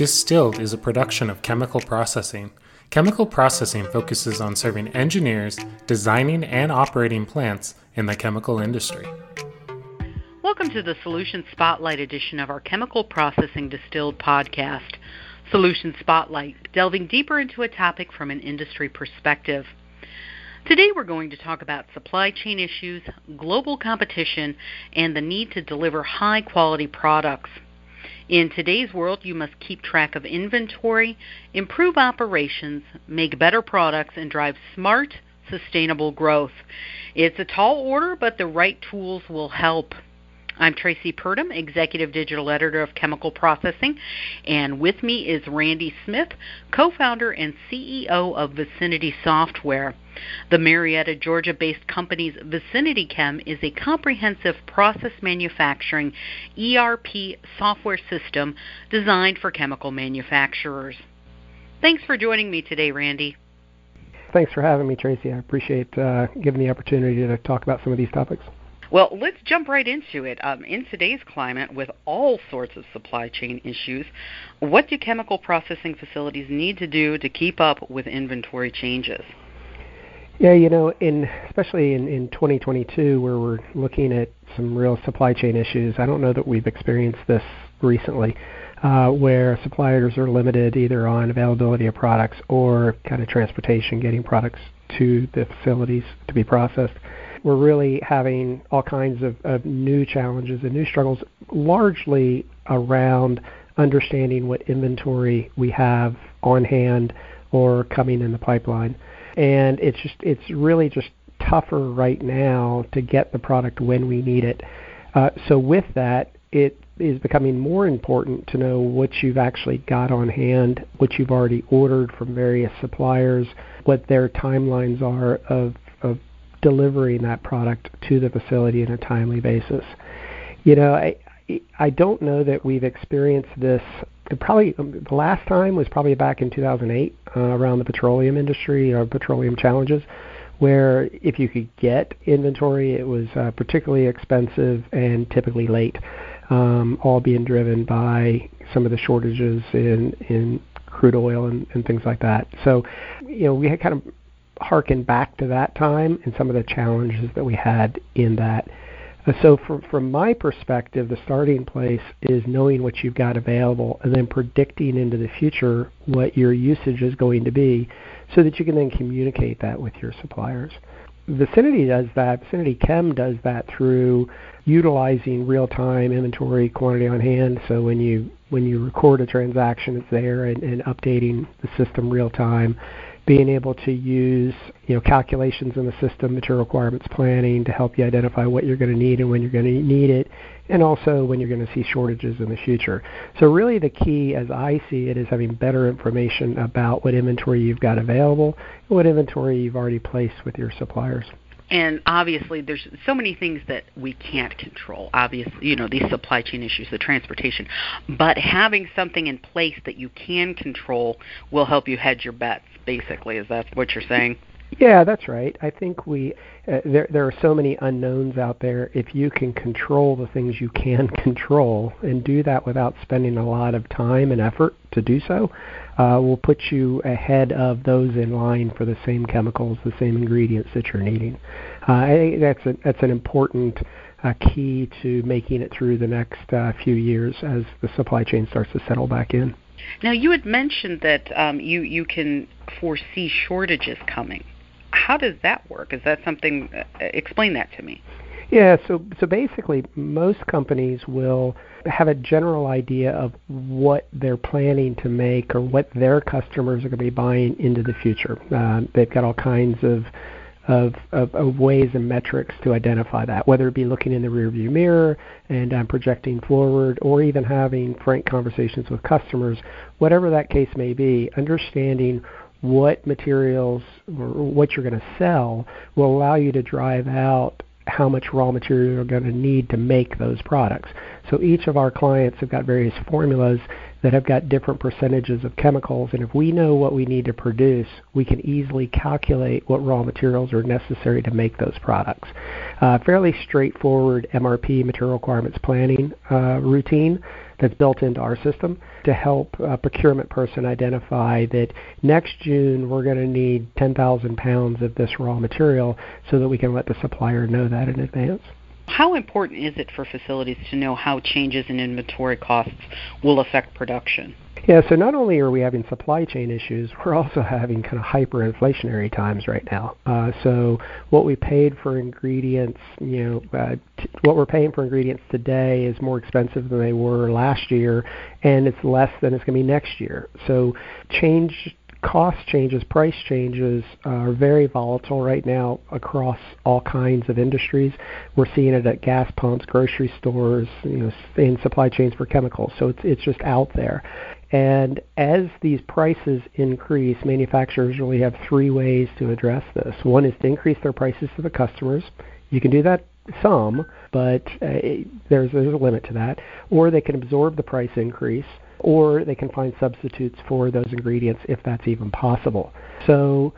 Distilled is a production of Chemical Processing. Chemical Processing focuses on serving engineers designing and operating plants in the chemical industry. Welcome to the Solution Spotlight edition of our Chemical Processing Distilled podcast. Solution Spotlight, delving deeper into a topic from an industry perspective. Today we're going to talk about supply chain issues, global competition, and the need to deliver high quality products. In today's world, you must keep track of inventory, improve operations, make better products, and drive smart, sustainable growth. It's a tall order, but the right tools will help. I'm Traci Purdum, Executive Digital Editor of Chemical Processing, and with me is Randy Smith, co founder and CEO of Vicinity Software. The Marietta, Georgia based company's Vicinity Chem is a comprehensive process manufacturing ERP software system designed for chemical manufacturers. Thanks for joining me today, Randy. Thanks for having me, Traci. I appreciate uh, giving the opportunity to talk about some of these topics. Well, let's jump right into it. Um, in today's climate, with all sorts of supply chain issues, what do chemical processing facilities need to do to keep up with inventory changes? Yeah, you know, in especially in, in 2022, where we're looking at some real supply chain issues, I don't know that we've experienced this recently, uh, where suppliers are limited either on availability of products or kind of transportation, getting products to the facilities to be processed we're really having all kinds of, of new challenges and new struggles, largely around understanding what inventory we have on hand or coming in the pipeline. And it's just it's really just tougher right now to get the product when we need it. Uh, so with that, it is becoming more important to know what you've actually got on hand, what you've already ordered from various suppliers, what their timelines are of, of delivering that product to the facility in a timely basis. You know, I I don't know that we've experienced this. Probably um, the last time was probably back in 2008 uh, around the petroleum industry or petroleum challenges, where if you could get inventory, it was uh, particularly expensive and typically late, um, all being driven by some of the shortages in in crude oil and, and things like that. So, you know, we had kind of harken back to that time and some of the challenges that we had in that. Uh, so, from, from my perspective, the starting place is knowing what you've got available and then predicting into the future what your usage is going to be so that you can then communicate that with your suppliers. Vicinity does that. Vicinity Chem does that through utilizing real-time inventory quantity on hand. So when you when you record a transaction, it's there and, and updating the system real time being able to use you know calculations in the system, material requirements planning to help you identify what you're going to need and when you're going to need it, and also when you're going to see shortages in the future. So really the key, as I see it, is having better information about what inventory you've got available and what inventory you've already placed with your suppliers. And obviously there's so many things that we can't control obviously you know these supply chain issues the transportation. But having something in place that you can control will help you hedge your bets basically is that what you're saying yeah that's right i think we uh, there there are so many unknowns out there if you can control the things you can control and do that without spending a lot of time and effort to do so uh, will put you ahead of those in line for the same chemicals, the same ingredients that you're needing. Uh, I think that's a, that's an important uh, key to making it through the next uh, few years as the supply chain starts to settle back in. Now, you had mentioned that um, you you can foresee shortages coming. How does that work? Is that something? Uh, explain that to me. Yeah, so so basically, most companies will have a general idea of what they're planning to make or what their customers are going to be buying into the future. Uh, they've got all kinds of of, of, of, ways and metrics to identify that, whether it be looking in the rearview mirror and um, projecting forward, or even having frank conversations with customers, whatever that case may be, understanding what materials or what you're going to sell will allow you to drive out how much raw material you're going to need to make those products. So each of our clients have got various formulas that have got different percentages of chemicals, and if we know what we need to produce, we can easily calculate what raw materials are necessary to make those products. Uh, fairly straightforward MRP, material requirements planning uh, routine that's built into our system to help a procurement person identify that next June we're going to need 10,000 pounds of this raw material so that we can let the supplier know that in advance. How important is it for facilities to know how changes in inventory costs will affect production? Yeah, so not only are we having supply chain issues, we're also having kind of hyperinflationary times right now. Uh, so what we paid for ingredients, you know, uh, t- what we're paying for ingredients today is more expensive than they were last year, and it's less than it's going to be next year. So change cost changes, price changes are very volatile right now across all kinds of industries. We're seeing it at gas pumps, grocery stores, you know, in supply chains for chemicals. So it's it's just out there. And as these prices increase, manufacturers really have three ways to address this. One is to increase their prices to the customers. You can do that some, but uh, there's, there's a limit to that. Or they can absorb the price increase, or they can find substitutes for those ingredients if that's even possible. So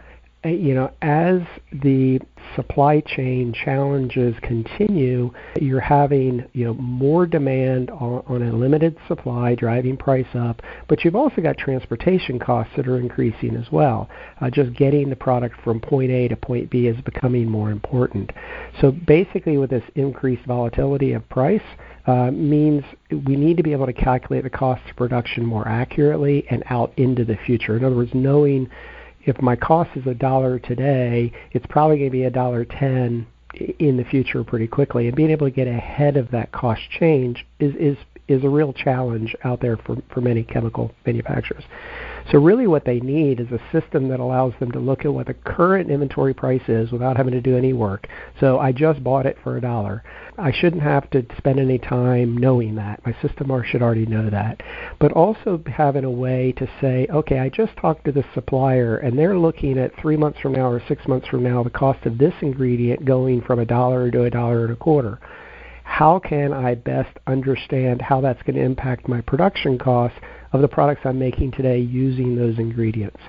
uh, you know, as the supply chain challenges continue, you're having you know more demand on, on, a limited supply, driving price up. But you've also got transportation costs that are increasing as well. Uh, just getting the product from point A to point B is becoming more important. So basically, with this increased volatility of price. Uh, means we need to be able to calculate the cost of production more accurately and out into the future. In other words, knowing if my cost is a dollar today, it's probably going to be a dollar ten in the future pretty quickly. And being able to get ahead of that cost change is is is a real challenge out there for for many chemical manufacturers. So really what they need is a system that allows them to look at what the current inventory price is without having to do any work. So I just bought it for a dollar. I shouldn't have to spend any time knowing that. My system should already know that. But also having a way to say, okay, I just talked to the supplier and they're looking at three months from now or six months from now the cost of this ingredient going from a dollar to a dollar and a quarter how can I best understand how that's going to impact my production costs of the products I'm making today using those ingredients?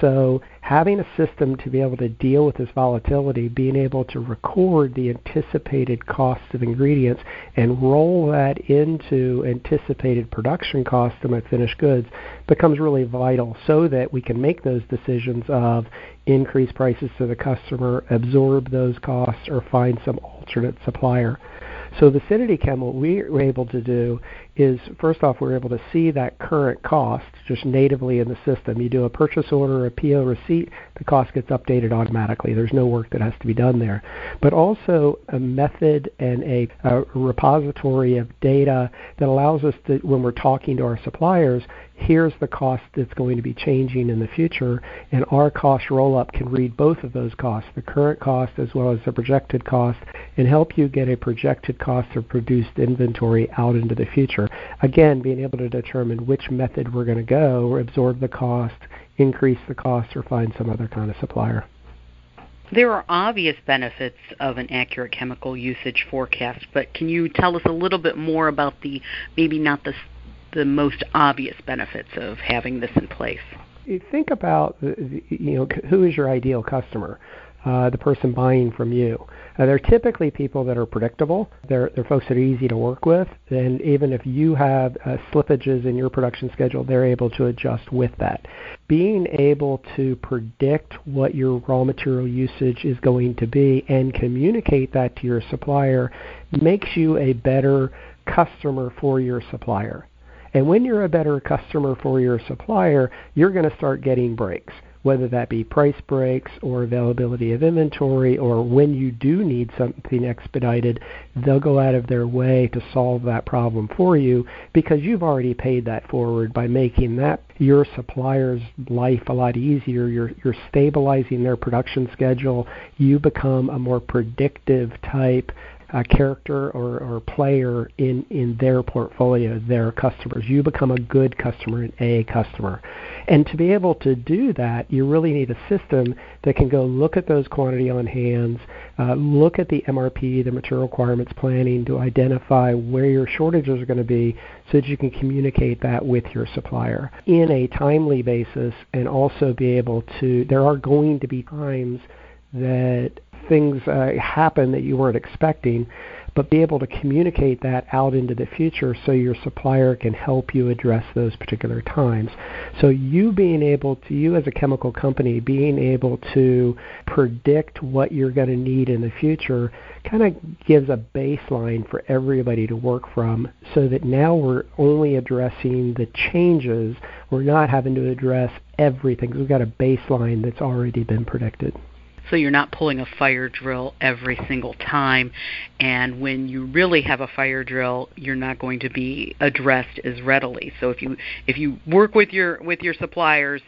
So having a system to be able to deal with this volatility, being able to record the anticipated costs of ingredients and roll that into anticipated production costs of my finished goods becomes really vital so that we can make those decisions of increase prices to the customer, absorb those costs, or find some alternate supplier. So the Vicinity Chem, what we were able to do is, first off, we're able to see that current cost just natively in the system. You do a purchase order, a PO receipt, the cost gets updated automatically. There's no work that has to be done there. But also a method and a, a repository of data that allows us to, when we're talking to our suppliers, here's the cost that's going to be changing in the future, and our cost roll up can read both of those costs, the current cost as well as the projected cost, and help you get a projected cost of produced inventory out into the future. Again, being able to determine which method we're going to go, or absorb the cost, increase the cost, or find some other kind of supplier. There are obvious benefits of an accurate chemical usage forecast, but can you tell us a little bit more about the maybe not the the most obvious benefits of having this in place? Think about you know who is your ideal customer, uh, the person buying from you. Uh, they're typically people that are predictable. They're they're folks that are easy to work with, and even if you have uh, slippages in your production schedule, they're able to adjust with that. Being able to predict what your raw material usage is going to be and communicate that to your supplier makes you a better customer for your supplier. And when you're a better customer for your supplier, you're going to start getting breaks, whether that be price breaks or availability of inventory, or when you do need something expedited, they'll go out of their way to solve that problem for you because you've already paid that forward by making that your supplier's life a lot easier. You're, you're stabilizing their production schedule. You become a more predictive type uh, character or, or player in, in their portfolio, their customers. You become a good customer and a customer. And to be able to do that, you really need a system that can go look at those quantity on hands, uh, look at the MRP, the material requirements planning, to identify where your shortages are going to be so that you can communicate that with your supplier in a timely basis and also be able to, there are going to be times that things uh, happen that you weren't expecting. but be able to communicate that out into the future so your supplier can help you address those particular times. So you being able to, you as a chemical company, being able to predict what you're going to need in the future kind of gives a baseline for everybody to work from so that now we're only addressing the changes. We're not having to address everything. We've got a baseline that's already been predicted so you're not pulling a fire drill every single time. And when you really have a fire drill you're not going to be addressed as readily. So if you if you work with your with your suppliers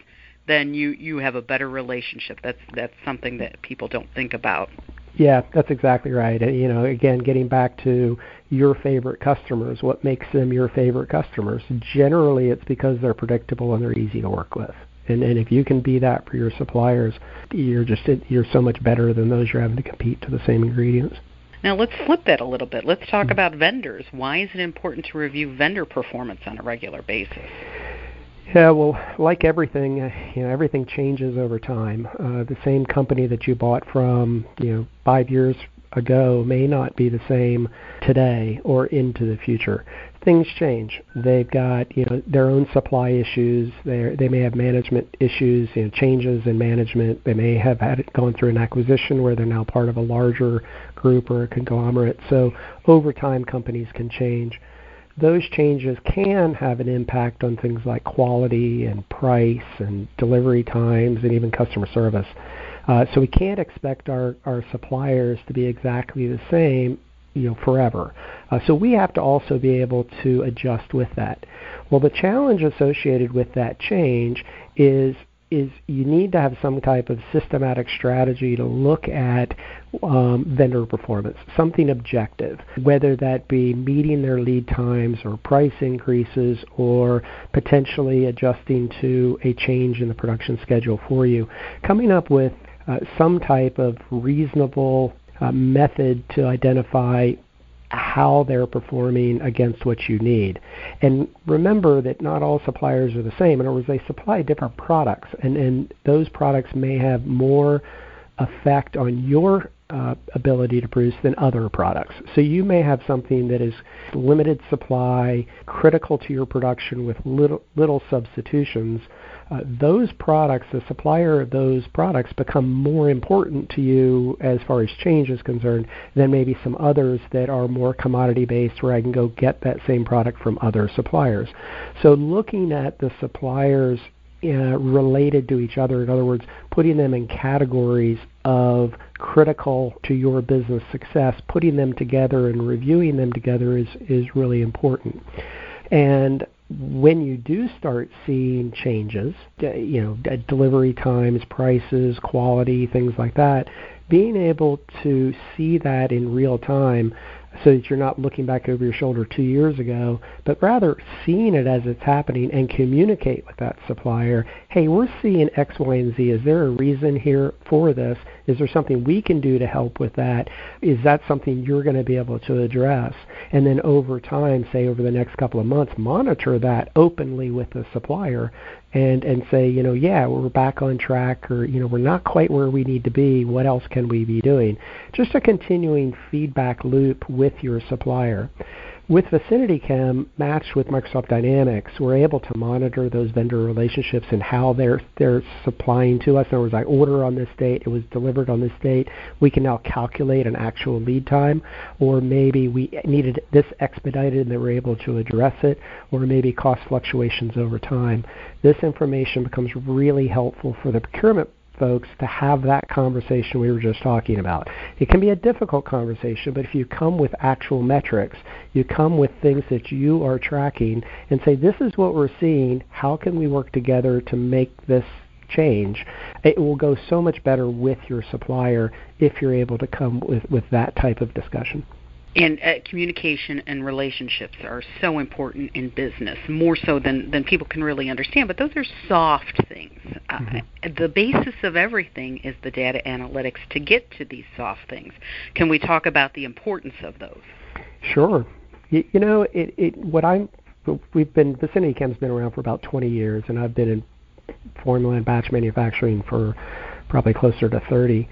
then you you have a better relationship. That's that's something that people don't think about. Yeah that's exactly right. And you know again getting back to your favorite customers what makes them your favorite customers generally it's because they're predictable and they're easy to work with and and if you can be that for your suppliers, you're just you're so much better than those you're having to compete to the same ingredients. Now let's flip that a little bit. Let's talk mm-hmm. about vendors. Why is it important to review vendor performance on a regular basis? Yeah, well, like everything, uh, you know, everything changes over time. Uh, the same company that you bought from, you know, five years ago may not be the same today or into the future things change. They've got you know their own supply issues. They they may have management issues, you know, changes in management. They may have had gone through an acquisition where they're now part of a larger group or a conglomerate. So over time, companies can change. Those changes can have an impact on things like quality and price and delivery times and even customer service. Uh, so we can't expect our, our suppliers to be exactly the same you know forever. Uh, so we have to also be able to adjust with that. Well, the challenge associated with that change is is you need to have some type of systematic strategy to look at um, vendor performance, something objective, whether that be meeting their lead times or price increases or potentially adjusting to a change in the production schedule for you. Coming up with uh, some type of reasonable uh, method to identify how they're performing against what you need. And remember that not all suppliers are the same. In other words, they supply different products, and, and those products may have more effect on your uh, ability to produce than other products. So you may have something that is limited supply, critical to your production with little, little substitutions, uh, those products, the supplier of those products, become more important to you as far as change is concerned than maybe some others that are more commodity based where I can go get that same product from other suppliers. So looking at the suppliers uh, related to each other, in other words, putting them in categories of critical to your business success, putting them together and reviewing them together is, is really important. And when you do start seeing changes, you know, delivery times, prices, quality, things like that, being able to see that in real time so that you're not looking back over your shoulder two years ago, but rather seeing it as it's happening and communicate with that supplier, hey, we're seeing X, Y, and Z. Is there a reason here for this? Is there something we can do to help with that? Is that something you're going to be able to address? And then over time, say over the next couple of months, monitor that openly with the supplier and and say, you know, yeah, we're back on track, or you know, we're not quite where we need to be. What else can we be doing? Just a continuing feedback loop with your supplier. With VicinityChem matched with Microsoft Dynamics, we're able to monitor those vendor relationships and how they're they're supplying to us. In other words, I order on this date, it was delivered on this date. We can now calculate an actual lead time, or maybe we needed this expedited and they were able to address it, or maybe cost fluctuations over time. This information becomes really helpful for the procurement folks to have that conversation we were just talking about. It can be a difficult conversation, but if you come with actual metrics, you come with things that you are tracking and say, this is what we're seeing, how can we work together to make this change, it will go so much better with your supplier if you're able to come with, with that type of discussion. And uh, communication and relationships are so important in business, more so than, than people can really understand. But those are soft things. Uh, mm-hmm. The basis of everything is the data analytics to get to these soft things. Can we talk about the importance of those? Sure. You, you know, it, it, what I'm, we've been, VicinityChem's been around for about 20 years, and I've been in formula and batch manufacturing for probably closer to 30.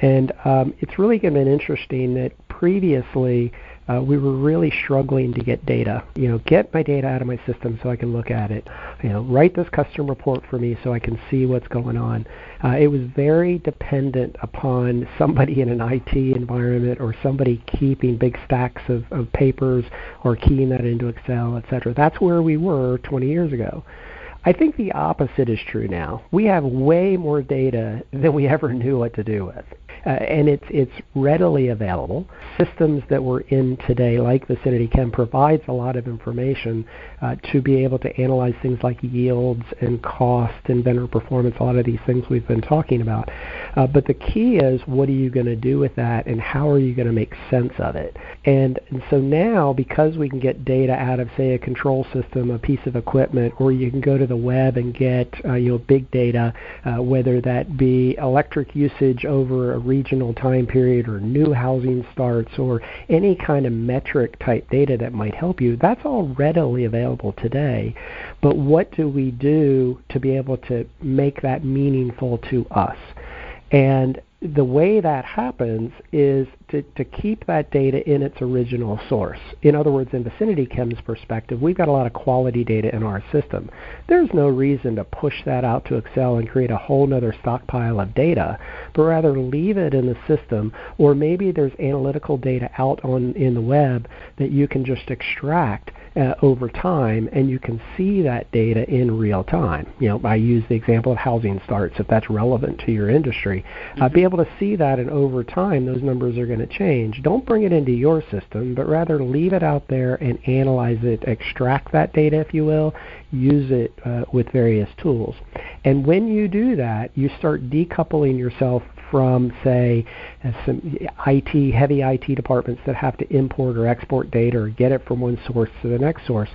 And um, it's really been interesting that previously uh, we were really struggling to get data. You know, get my data out of my system so I can look at it. You know, write this custom report for me so I can see what's going on. Uh, it was very dependent upon somebody in an IT environment or somebody keeping big stacks of, of papers or keying that into Excel, etc. That's where we were 20 years ago. I think the opposite is true now. We have way more data than we ever knew what to do with uh, and it's it's readily available. Systems that we're in today, like Vicinity Chem, provides a lot of information uh, to be able to analyze things like yields and cost and vendor performance. A lot of these things we've been talking about. Uh, but the key is, what are you going to do with that, and how are you going to make sense of it? And, and so now, because we can get data out of, say, a control system, a piece of equipment, or you can go to the web and get uh, you know big data, uh, whether that be electric usage over a regional time period or new housing starts or any kind of metric type data that might help you, that's all readily available today. But what do we do to be able to make that meaningful to us? And the way that happens is to, to keep that data in its original source. In other words, in Vicinity Chem's perspective, we've got a lot of quality data in our system. There's no reason to push that out to Excel and create a whole other stockpile of data, but rather leave it in the system, or maybe there's analytical data out on in the web that you can just extract uh, over time, and you can see that data in real time. You know, I use the example of housing starts, if that's relevant to your industry. Mm-hmm. Uh, be able to see that, and over time, those numbers are going to change. Don't bring it into your system, but rather leave it out there and analyze it, extract that data, if you will, use it uh, with various tools. And when you do that, you start decoupling yourself from, say, uh, some IT, heavy IT departments that have to import or export data or get it from one source to the next source.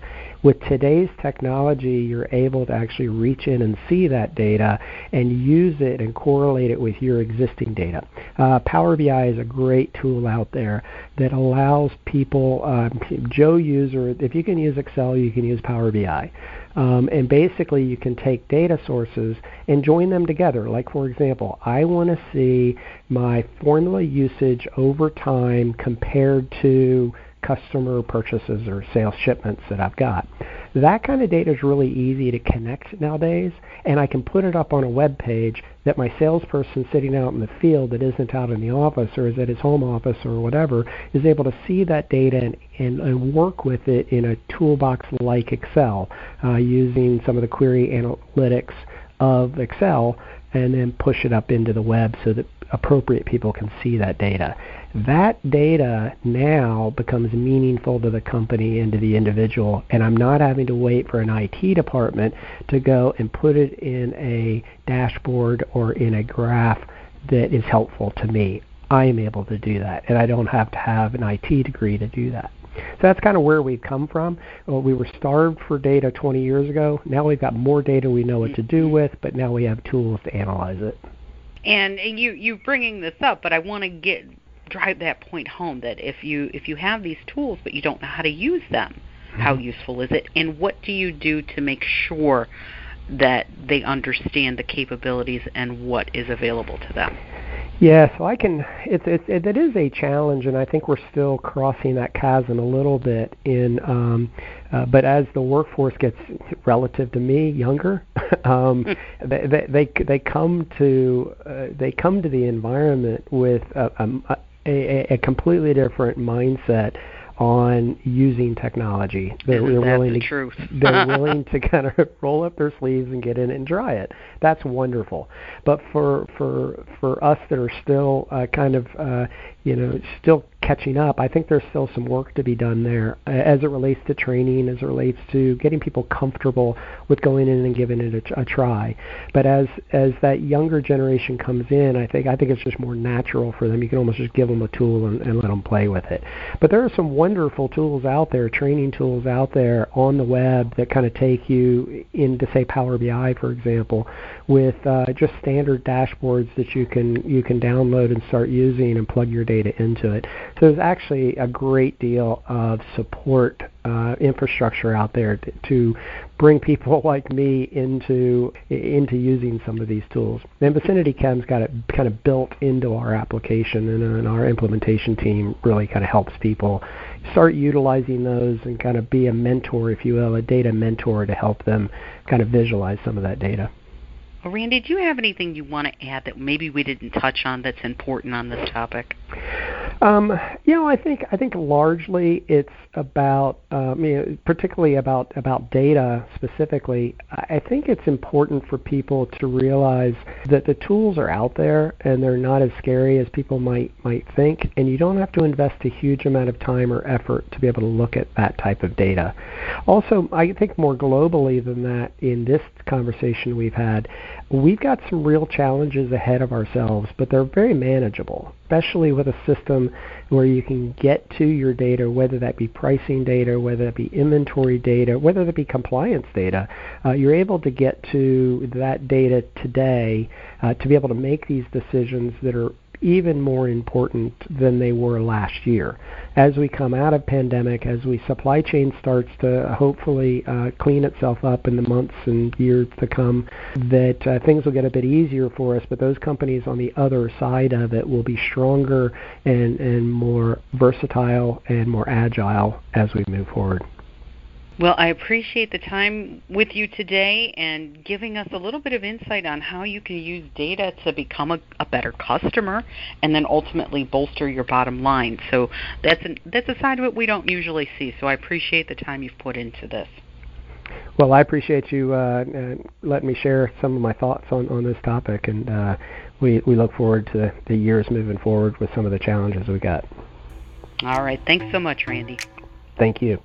With today's technology, you're able to actually reach in and see that data and use it and correlate it with your existing data. Uh, Power BI is a great tool out there that allows people, um, Joe user, if you can use Excel, you can use Power BI. Um, and basically, you can take data sources and join them together. Like, for example, I want to see my formula usage over time compared to customer purchases or sales shipments that I've got. That kind of data is really easy to connect nowadays, and I can put it up on a web page that my salesperson sitting out in the field that isn't out in the office or is at his home office or whatever is able to see that data and, and, and work with it in a toolbox like Excel uh, using some of the query analytics of Excel and then push it up into the web so that appropriate people can see that data. That data now becomes meaningful to the company and to the individual, and I'm not having to wait for an IT department to go and put it in a dashboard or in a graph that is helpful to me. I am able to do that, and I don't have to have an IT degree to do that. So that's kind of where we've come from. Well, we were starved for data 20 years ago. Now we've got more data we know what to do with, but now we have tools to analyze it. And you you bringing this up, but I want to get drive that point home that if you if you have these tools but you don't know how to use them, mm-hmm. how useful is it? And what do you do to make sure that they understand the capabilities and what is available to them? Yeah, so I can. It's it's it, it is a challenge, and I think we're still crossing that chasm a little bit. In um, uh, but as the workforce gets relative to me younger, um, hmm. they, they they they come to uh, they come to the environment with a, a, a, a completely different mindset on using technology. They're, they're willing the to truth. they're willing to kind of roll up their sleeves and get in and try it. That's wonderful. But for for for us that are still uh, kind of uh, you know still catching up. I think there's still some work to be done there uh, as it relates to training, as it relates to getting people comfortable with going in and giving it a, a try. But as as that younger generation comes in, I think I think it's just more natural for them. You can almost just give them a tool and, and let them play with it. But there are some wonderful tools out there, training tools out there on the web that kind of take you into say Power BI, for example, with uh, just standard dashboards that you can you can download and start using and plug your data into it. So there's actually a great deal of support uh, infrastructure out there to, bring people like me into into using some of these tools. And Vicinity Chem's got it kind of built into our application, and, and our implementation team really kind of helps people start utilizing those and kind of be a mentor, if you will, a data mentor to help them kind of visualize some of that data. Well, Randy, do you have anything you want to add that maybe we didn't touch on that's important on this topic? Um, you know, I think I think largely it's about, um, particularly about about data specifically. I think it's important for people to realize that the tools are out there and they're not as scary as people might might think, and you don't have to invest a huge amount of time or effort to be able to look at that type of data. Also, I think more globally than that, in this conversation we've had, we've got some real challenges ahead of ourselves, but they're very manageable, especially with a system where you can get to your data, whether that be pricing data, whether that be inventory data, whether that be compliance data. Uh, you're able to get to that data today uh, to be able to make these decisions that are even more important than they were last year. As we come out of pandemic, as we supply chain starts to hopefully uh, clean itself up in the months and years to come, that uh, things will get a bit easier for us. But those companies on the other side of it will be stronger and and more versatile and more agile as we move forward. Well, I appreciate the time with you today and giving us a little bit of insight on how you can use data to become a, a better customer and then ultimately bolster your bottom line. So that's an, that's a side of it we don't usually see. So I appreciate the time you've put into this. Well, I appreciate you uh, uh, letting me share some of my thoughts on, on this topic, and uh, we we look forward to the years moving forward with some of the challenges we got. All right. Thanks so much, Randy. Thank you.